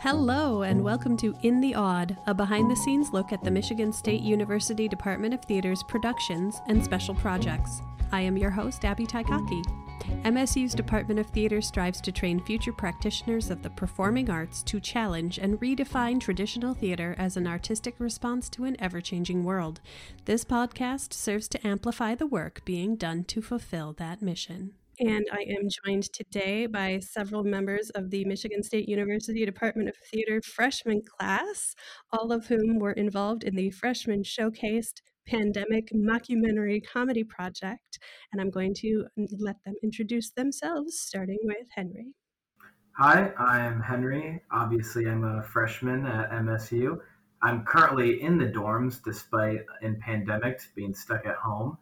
Hello, and welcome to In the Aud, a behind the scenes look at the Michigan State University Department of Theater's productions and special projects. I am your host, Abby Taikaki. MSU's Department of Theater strives to train future practitioners of the performing arts to challenge and redefine traditional theater as an artistic response to an ever changing world. This podcast serves to amplify the work being done to fulfill that mission. And I am joined today by several members of the Michigan State University Department of Theater freshman class, all of whom were involved in the Freshman Showcased Pandemic Mockumentary Comedy Project. And I'm going to let them introduce themselves, starting with Henry. Hi, I'm Henry. Obviously, I'm a freshman at MSU. I'm currently in the dorms despite in pandemic being stuck at home.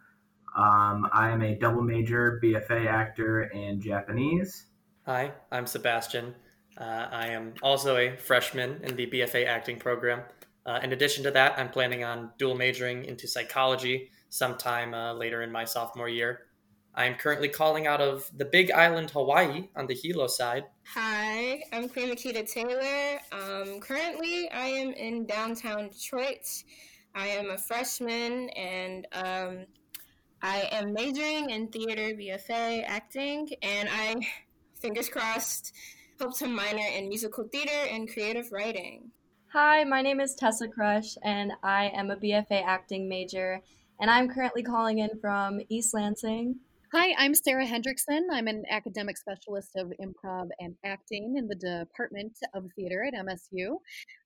Um, I am a double major BFA actor in Japanese. Hi, I'm Sebastian. Uh, I am also a freshman in the BFA acting program. Uh, in addition to that, I'm planning on dual majoring into psychology sometime uh, later in my sophomore year. I am currently calling out of the big island Hawaii on the Hilo side. Hi, I'm Queen Makeda Taylor. Um, currently, I am in downtown Detroit. I am a freshman and um, I am majoring in theater, BFA, acting, and I, fingers crossed, hope to minor in musical theater and creative writing. Hi, my name is Tessa Crush, and I am a BFA acting major, and I'm currently calling in from East Lansing. Hi, I'm Sarah Hendrickson. I'm an academic specialist of improv and acting in the Department of Theater at MSU.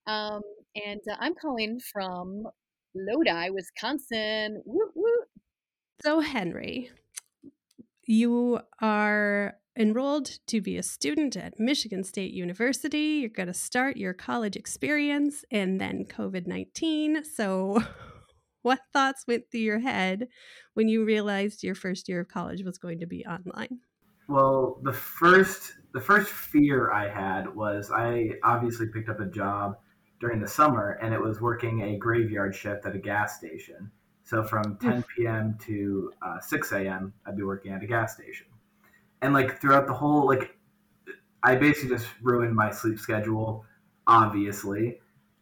Um, and uh, I'm calling from Lodi, Wisconsin. Woo, woo. So, Henry, you are enrolled to be a student at Michigan State University. You're going to start your college experience and then COVID 19. So, what thoughts went through your head when you realized your first year of college was going to be online? Well, the first the first fear I had was I obviously picked up a job during the summer and it was working a graveyard shift at a gas station. So from 10 p.m. to uh, 6 a.m., I'd be working at a gas station. And like throughout the whole, like, I basically just ruined my sleep schedule, obviously.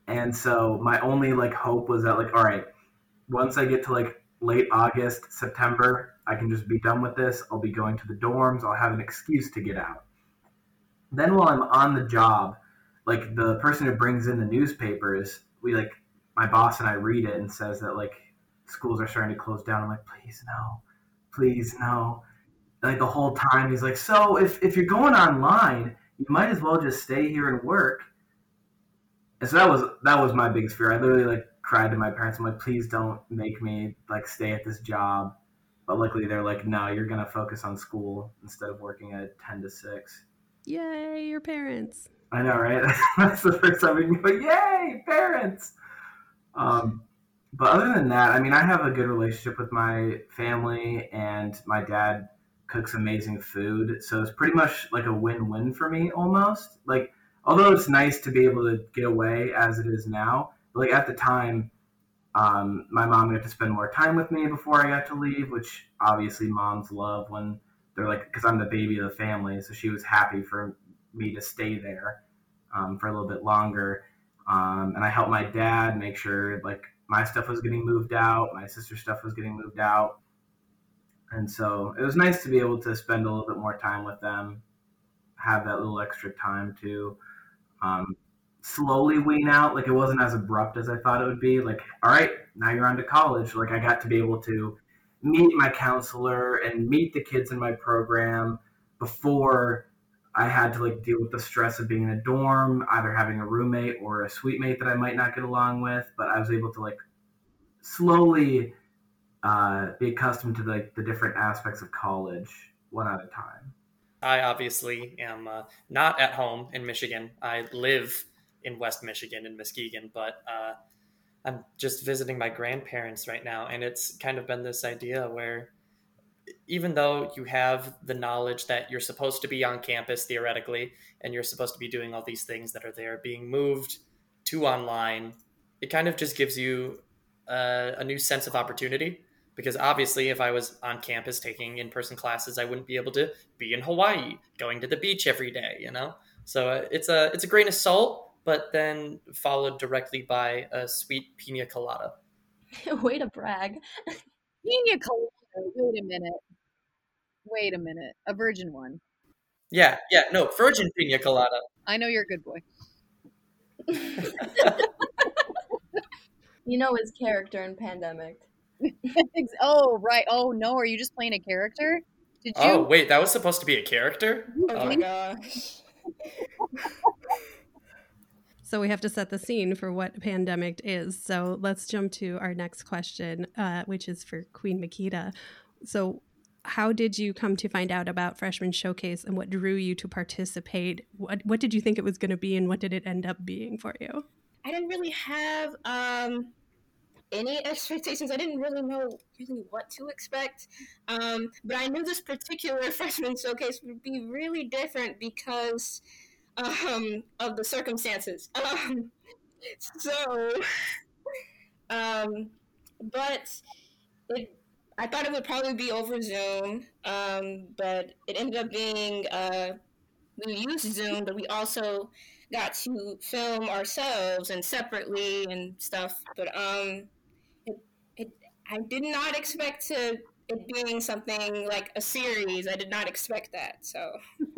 And so my only like hope was that like, all right, once I get to like late August, September, I can just be done with this. I'll be going to the dorms. I'll have an excuse to get out. Then while I'm on the job, like the person who brings in the newspapers, we like my boss and I read it and says that like schools are starting to close down. I'm like, please no, please no. Like the whole time, he's like, so if if you're going online, you might as well just stay here and work. And so that was that was my biggest fear. I literally like cried to my parents. I'm like, please don't make me like stay at this job. But luckily, they're like, no, you're gonna focus on school instead of working at ten to six. Yay, your parents! I know, right? That's the first time we can go, yay, parents. Um, but other than that, I mean, I have a good relationship with my family, and my dad cooks amazing food. So it's pretty much like a win-win for me, almost. Like, although it's nice to be able to get away as it is now, like at the time, um, my mom got to spend more time with me before I got to leave, which obviously moms love when they're like, because I'm the baby of the family, so she was happy for me to stay there um, for a little bit longer. Um, and I helped my dad make sure like my stuff was getting moved out, my sister's stuff was getting moved out. And so it was nice to be able to spend a little bit more time with them, have that little extra time to um, slowly wean out. Like it wasn't as abrupt as I thought it would be. Like, all right, now you're on to college. Like I got to be able to meet my counselor and meet the kids in my program before I had to like deal with the stress of being in a dorm, either having a roommate or a suite mate that I might not get along with. But I was able to like slowly uh, be accustomed to like the different aspects of college one at a time. I obviously am uh, not at home in Michigan. I live in West Michigan in Muskegon, but uh, I'm just visiting my grandparents right now, and it's kind of been this idea where even though you have the knowledge that you're supposed to be on campus theoretically and you're supposed to be doing all these things that are there being moved to online it kind of just gives you a, a new sense of opportunity because obviously if i was on campus taking in-person classes i wouldn't be able to be in hawaii going to the beach every day you know so uh, it's a it's a grain of salt but then followed directly by a sweet pina colada. Way to brag. Pina colada. Wait a minute. Wait a minute. A virgin one. Yeah, yeah, no, virgin pina colada. I know you're a good boy. you know his character in Pandemic. oh, right. Oh, no. Are you just playing a character? Did you? Oh, wait. That was supposed to be a character? Oh, my gosh. So we have to set the scene for what pandemic is. So let's jump to our next question, uh, which is for Queen Makeda. So, how did you come to find out about Freshman Showcase, and what drew you to participate? What What did you think it was going to be, and what did it end up being for you? I didn't really have um, any expectations. I didn't really know really what to expect, um, but I knew this particular Freshman Showcase would be really different because um, of the circumstances. Um, so, um, but it, I thought it would probably be over Zoom, um, but it ended up being uh, we used Zoom, but we also got to film ourselves and separately and stuff. But um, it, it I did not expect to it being something like a series. I did not expect that. So.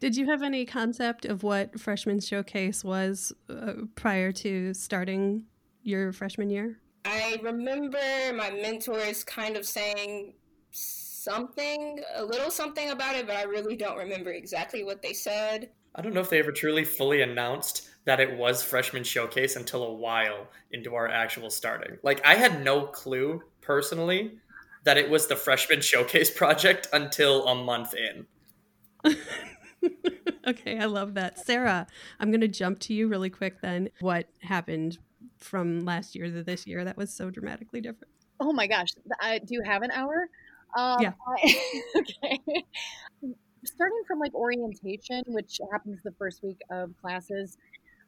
Did you have any concept of what freshman showcase was uh, prior to starting your freshman year? I remember my mentors kind of saying something, a little something about it, but I really don't remember exactly what they said. I don't know if they ever truly fully announced that it was freshman showcase until a while into our actual starting. Like I had no clue personally that it was the freshman showcase project until a month in. okay, I love that. Sarah, I'm going to jump to you really quick then. What happened from last year to this year that was so dramatically different? Oh my gosh. I, do you have an hour? Um, yeah. I, okay. Starting from like orientation, which happens the first week of classes,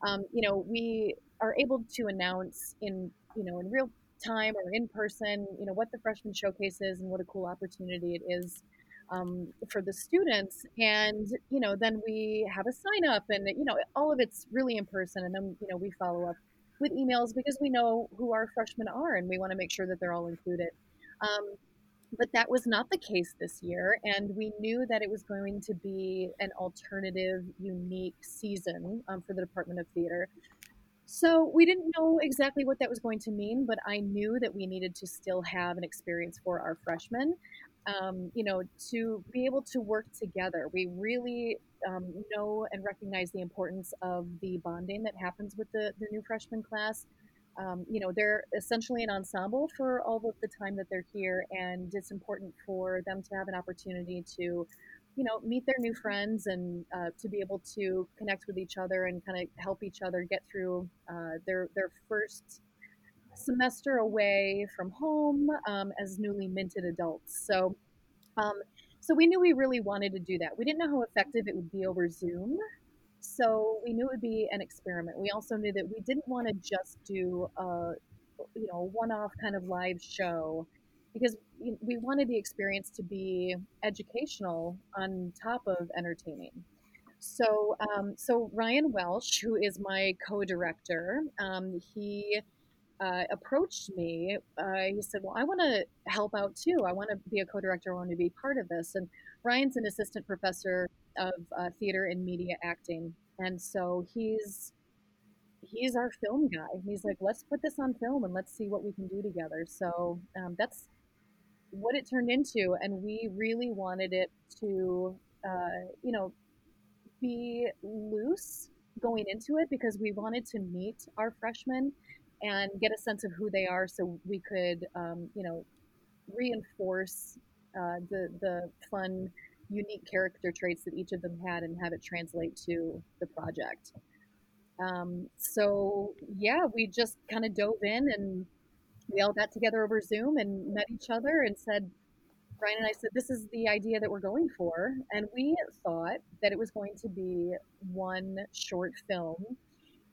um, you know, we are able to announce in, you know, in real time or in person, you know, what the freshman showcase is and what a cool opportunity it is um, for the students. And, you know, then we have a sign up and, you know, all of it's really in person. And then, you know, we follow up with emails because we know who our freshmen are and we want to make sure that they're all included. Um, but that was not the case this year. And we knew that it was going to be an alternative, unique season um, for the Department of Theater. So we didn't know exactly what that was going to mean, but I knew that we needed to still have an experience for our freshmen um, you know, to be able to work together. We really um, know and recognize the importance of the bonding that happens with the, the new freshman class. Um, you know, they're essentially an ensemble for all of the time that they're here, and it's important for them to have an opportunity to, you know, meet their new friends and uh, to be able to connect with each other and kind of help each other get through uh, their their first semester away from home um, as newly minted adults. So, um, so we knew we really wanted to do that. We didn't know how effective it would be over Zoom, so we knew it would be an experiment. We also knew that we didn't want to just do a, you know, one-off kind of live show because we wanted the experience to be educational on top of entertaining. So, um, so Ryan Welsh, who is my co-director, um, he uh, approached me, uh, he said, Well, I want to help out too. I want to be a co director. I want to be part of this. And Ryan's an assistant professor of uh, theater and media acting. And so he's he's our film guy. He's like, let's put this on film and let's see what we can do together. So um, that's what it turned into, and we really wanted it to, uh, you know, be loose going into it because we wanted to meet our freshmen and get a sense of who they are so we could um, you know reinforce uh, the the fun unique character traits that each of them had and have it translate to the project um, so yeah we just kind of dove in and we all got together over zoom and met each other and said Ryan and I said, This is the idea that we're going for. And we thought that it was going to be one short film.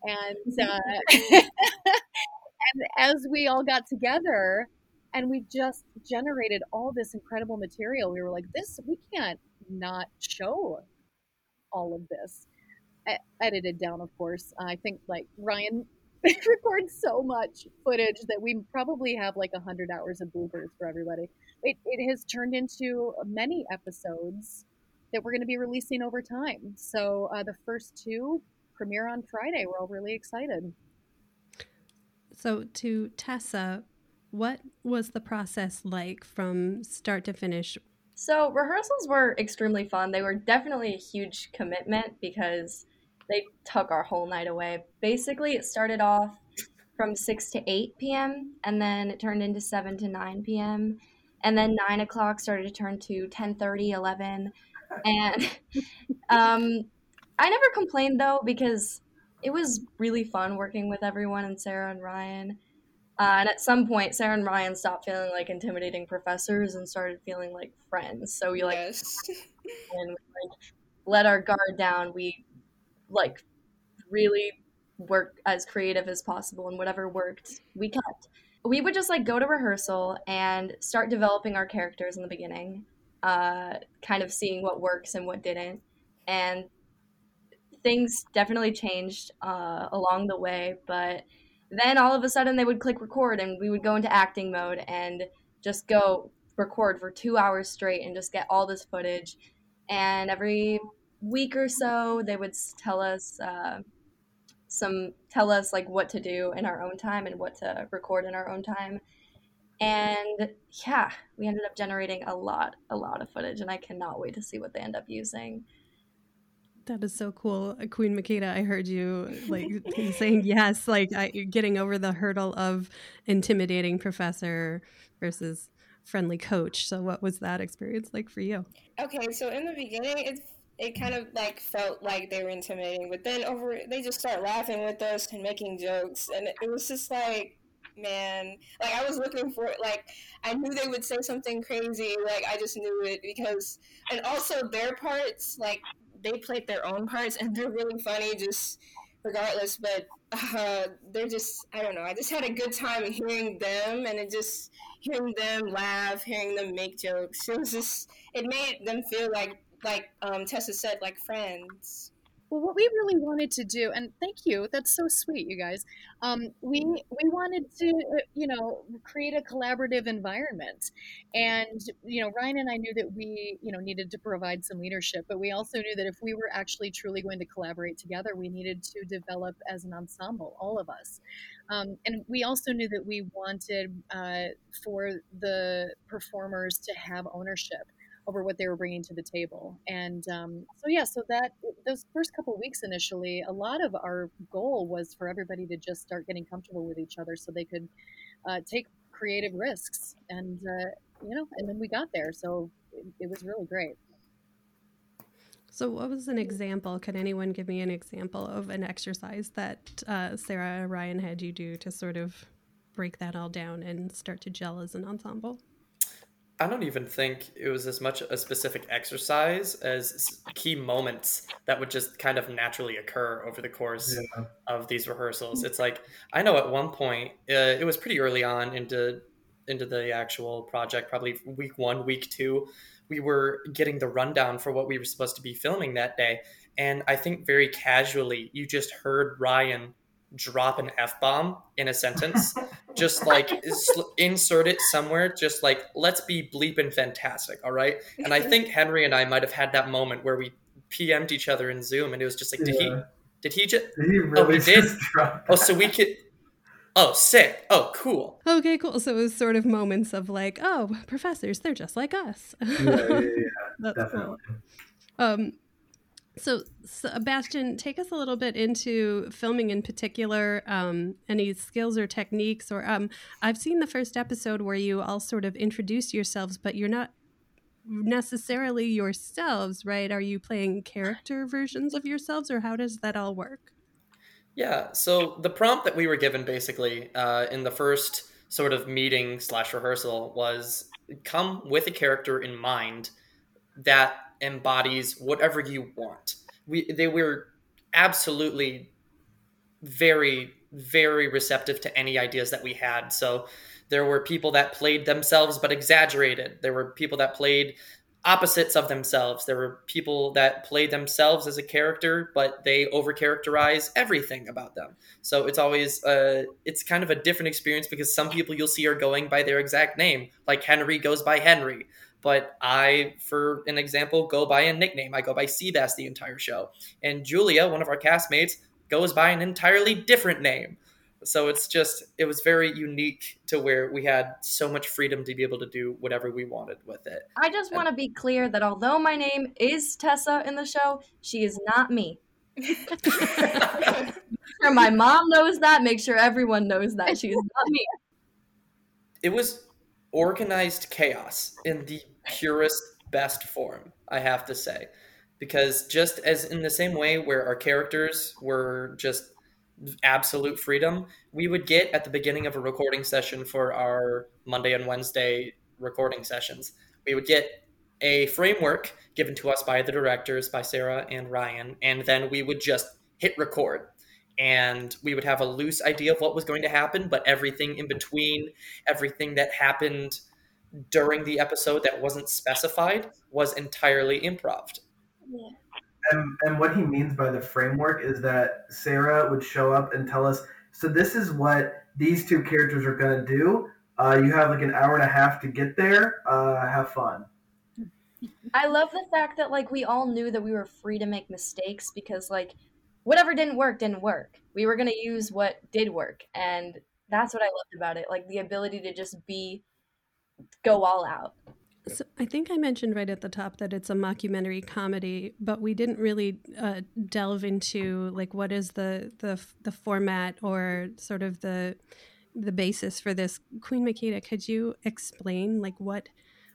And uh, and as we all got together and we just generated all this incredible material, we were like, this, we can't not show all of this. edited down, of course. I think like Ryan records so much footage that we probably have like a hundred hours of bloopers for everybody. It, it has turned into many episodes that we're going to be releasing over time. So uh, the first two premiere on Friday. We're all really excited. So to Tessa, what was the process like from start to finish? So rehearsals were extremely fun. They were definitely a huge commitment because they took our whole night away. Basically, it started off from 6 to 8 p.m. and then it turned into 7 to 9 p.m. And then 9 o'clock started to turn to 10 30, 11. And um, I never complained though because it was really fun working with everyone and Sarah and Ryan. Uh, and at some point, Sarah and Ryan stopped feeling like intimidating professors and started feeling like friends. So we like, yes. and we, like let our guard down. We like really work as creative as possible, and whatever worked, we kept. We would just like go to rehearsal and start developing our characters in the beginning, uh, kind of seeing what works and what didn't, and things definitely changed uh, along the way, but then all of a sudden they would click record and we would go into acting mode and just go record for two hours straight and just get all this footage. And every week or so, they would tell us uh, some tell us like what to do in our own time and what to record in our own time. And yeah, we ended up generating a lot, a lot of footage, and I cannot wait to see what they end up using. That is so cool. Uh, Queen Makeda, I heard you like saying yes, like I, getting over the hurdle of intimidating professor versus friendly coach. So what was that experience like for you? Okay, so in the beginning it it kind of like felt like they were intimidating, but then over they just start laughing with us and making jokes and it was just like man like i was looking for it like i knew they would say something crazy like i just knew it because and also their parts like they played their own parts and they're really funny just regardless but uh, they're just i don't know i just had a good time hearing them and it just hearing them laugh hearing them make jokes it was just it made them feel like like um, tessa said like friends well, what we really wanted to do, and thank you, that's so sweet, you guys. Um, we we wanted to, uh, you know, create a collaborative environment, and you know, Ryan and I knew that we, you know, needed to provide some leadership, but we also knew that if we were actually truly going to collaborate together, we needed to develop as an ensemble, all of us. Um, and we also knew that we wanted uh, for the performers to have ownership over what they were bringing to the table. And um, so, yeah, so that those first couple weeks initially, a lot of our goal was for everybody to just start getting comfortable with each other so they could uh, take creative risks. And, uh, you know, and then we got there. So it, it was really great. So, what was an example? Can anyone give me an example of an exercise that uh, Sarah Ryan had you do to sort of break that all down and start to gel as an ensemble? I don't even think it was as much a specific exercise as key moments that would just kind of naturally occur over the course yeah. of these rehearsals. It's like I know at one point uh, it was pretty early on into into the actual project, probably week one, week two. We were getting the rundown for what we were supposed to be filming that day, and I think very casually you just heard Ryan drop an F bomb in a sentence. just like insert it somewhere. Just like, let's be bleeping fantastic. All right. And I think Henry and I might have had that moment where we PM'd each other in Zoom and it was just like, did he, did he just, did he really oh, he did? Oh, so we could, oh, sick. Oh, cool. Okay, cool. So it was sort of moments of like, oh, professors, they're just like us. yeah, yeah, yeah. That's Definitely. cool. Um, so, Sebastian, take us a little bit into filming in particular. Um, any skills or techniques, or um, I've seen the first episode where you all sort of introduce yourselves, but you're not necessarily yourselves, right? Are you playing character versions of yourselves, or how does that all work? Yeah. So the prompt that we were given basically uh, in the first sort of meeting slash rehearsal was come with a character in mind that embodies whatever you want. We they were absolutely very very receptive to any ideas that we had. So there were people that played themselves but exaggerated. There were people that played opposites of themselves. There were people that played themselves as a character, but they overcharacterize everything about them. So it's always uh, it's kind of a different experience because some people you'll see are going by their exact name, like Henry goes by Henry. But I, for an example, go by a nickname. I go by Seabass the entire show. And Julia, one of our castmates, goes by an entirely different name. So it's just it was very unique to where we had so much freedom to be able to do whatever we wanted with it. I just want to be clear that although my name is Tessa in the show, she is not me. sure my mom knows that. Make sure everyone knows that she is not me. It was organized chaos in the purest, best form, I have to say. Because just as in the same way where our characters were just absolute freedom, we would get at the beginning of a recording session for our Monday and Wednesday recording sessions, we would get a framework given to us by the directors, by Sarah and Ryan, and then we would just hit record. And we would have a loose idea of what was going to happen, but everything in between, everything that happened during the episode that wasn't specified was entirely improv. Yeah. And, and what he means by the framework is that Sarah would show up and tell us, so this is what these two characters are going to do. Uh, you have like an hour and a half to get there. Uh, have fun. I love the fact that like we all knew that we were free to make mistakes because like whatever didn't work didn't work. We were going to use what did work and that's what I loved about it. Like the ability to just be go all out. So I think I mentioned right at the top that it's a mockumentary comedy, but we didn't really uh, delve into like what is the the the format or sort of the the basis for this. Queen Makeda, could you explain like what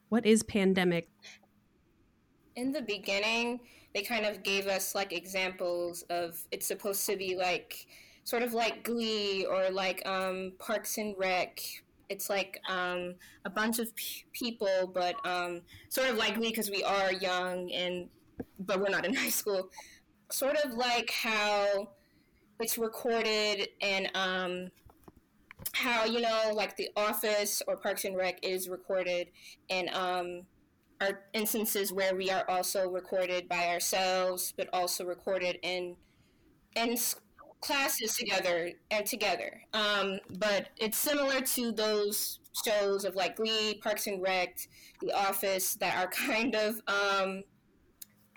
what is pandemic? In the beginning, they kind of gave us like examples of it's supposed to be like sort of like Glee or like um, Parks and Rec, it's like um, a bunch of p- people, but um, sort of like me because we are young and but we're not in high school. Sort of like how it's recorded and um, how you know like The Office or Parks and Rec is recorded and um, are instances where we are also recorded by ourselves, but also recorded in in classes together and together. Um, but it's similar to those shows of like Glee, Parks and Rec, The Office that are kind of um,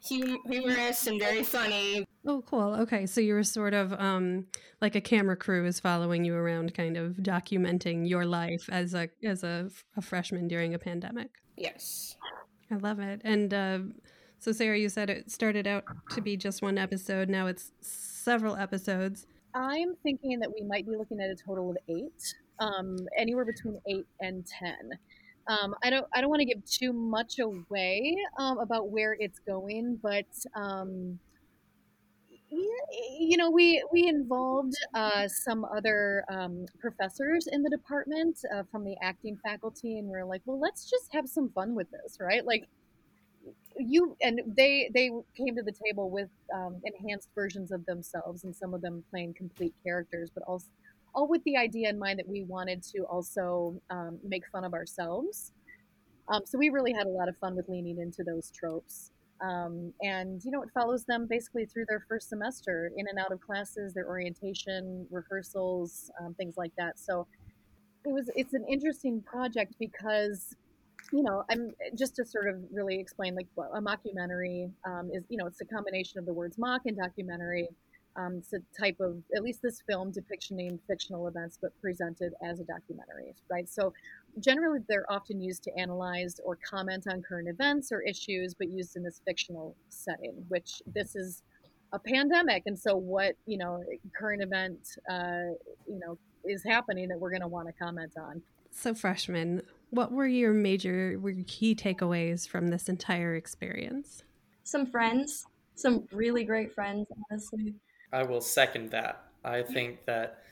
hum- humorous and very funny. Oh, cool. Okay, so you were sort of um, like a camera crew is following you around, kind of documenting your life as a as a, a freshman during a pandemic. Yes, I love it. And uh, so, Sarah, you said it started out to be just one episode. Now it's several episodes. I'm thinking that we might be looking at a total of eight, um, anywhere between eight and ten. Um, I don't I don't want to give too much away um, about where it's going, but um, you know we we involved uh, some other um, professors in the department uh, from the acting faculty, and we are like, well, let's just have some fun with this, right? Like you and they they came to the table with um, enhanced versions of themselves and some of them playing complete characters but also all with the idea in mind that we wanted to also um, make fun of ourselves um, so we really had a lot of fun with leaning into those tropes um, and you know it follows them basically through their first semester in and out of classes their orientation rehearsals um, things like that so it was it's an interesting project because you know, I'm just to sort of really explain like a mockumentary um, is. You know, it's a combination of the words mock and documentary. Um, it's a type of at least this film depictioning fictional events, but presented as a documentary, right? So generally, they're often used to analyze or comment on current events or issues, but used in this fictional setting. Which this is a pandemic, and so what you know, current event, uh, you know, is happening that we're going to want to comment on. So, freshman, what were your major were your key takeaways from this entire experience? Some friends, some really great friends, honestly. I will second that. I think that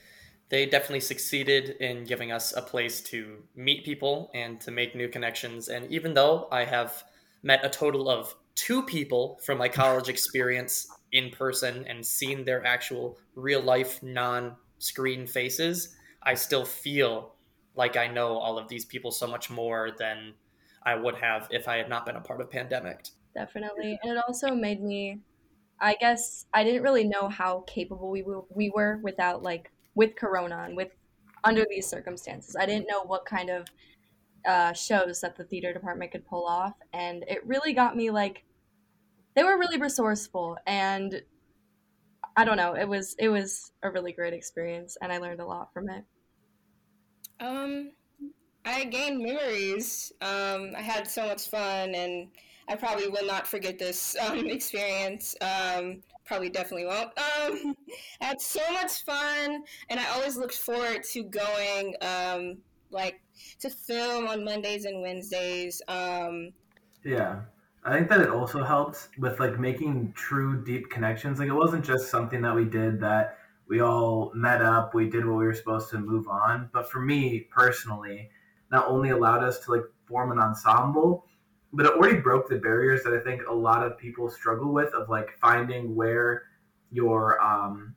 they definitely succeeded in giving us a place to meet people and to make new connections. And even though I have met a total of two people from my college experience in person and seen their actual real life non screen faces, I still feel like I know all of these people so much more than I would have if I had not been a part of pandemic. Definitely. And it also made me I guess I didn't really know how capable we were, we were without like with corona and with under these circumstances. I didn't know what kind of uh, shows that the theater department could pull off and it really got me like they were really resourceful and I don't know, it was it was a really great experience and I learned a lot from it. Um I gained memories. Um, I had so much fun, and I probably will not forget this um, experience. Um, probably definitely won't. Um, I had so much fun, and I always looked forward to going, um, like, to film on Mondays and Wednesdays. Um, yeah. I think that it also helped with like making true deep connections. Like it wasn't just something that we did that we all met up, we did what we were supposed to move on. But for me personally, not only allowed us to like form an ensemble, but it already broke the barriers that I think a lot of people struggle with of like finding where your um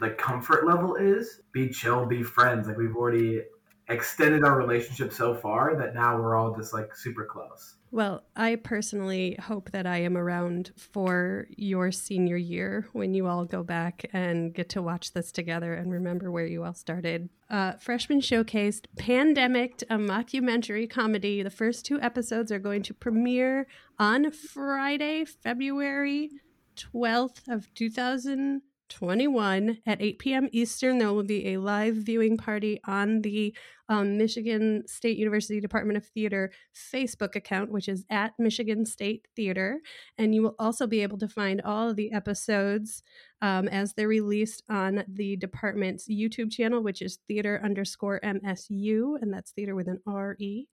like comfort level is. Be chill, be friends. Like we've already extended our relationship so far that now we're all just like super close. Well, I personally hope that I am around for your senior year when you all go back and get to watch this together and remember where you all started. Uh, Freshman showcased Pandemic, a mockumentary comedy. The first two episodes are going to premiere on Friday, February 12th of 2000. 21 at 8 p.m. Eastern. There will be a live viewing party on the um, Michigan State University Department of Theater Facebook account, which is at Michigan State Theater. And you will also be able to find all of the episodes um, as they're released on the department's YouTube channel, which is theater underscore MSU, and that's theater with an R E.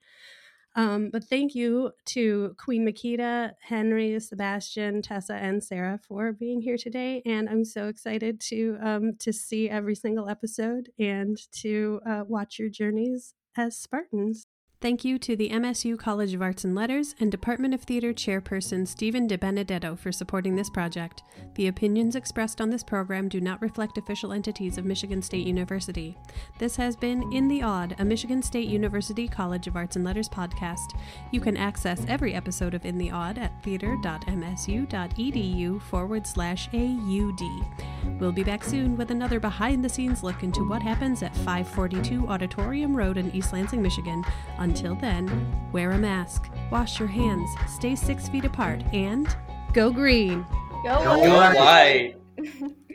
Um, but thank you to Queen Makeda, Henry, Sebastian, Tessa, and Sarah for being here today. And I'm so excited to um, to see every single episode and to uh, watch your journeys as Spartans. Thank you to the MSU College of Arts and Letters and Department of Theater Chairperson Stephen DiBenedetto for supporting this project. The opinions expressed on this program do not reflect official entities of Michigan State University. This has been In the Aud, a Michigan State University College of Arts and Letters podcast. You can access every episode of In the Aud at theater.msu.edu forward slash AUD. We'll be back soon with another behind the scenes look into what happens at 542 Auditorium Road in East Lansing, Michigan until then, wear a mask, wash your hands, stay six feet apart, and go green. Go, Go white.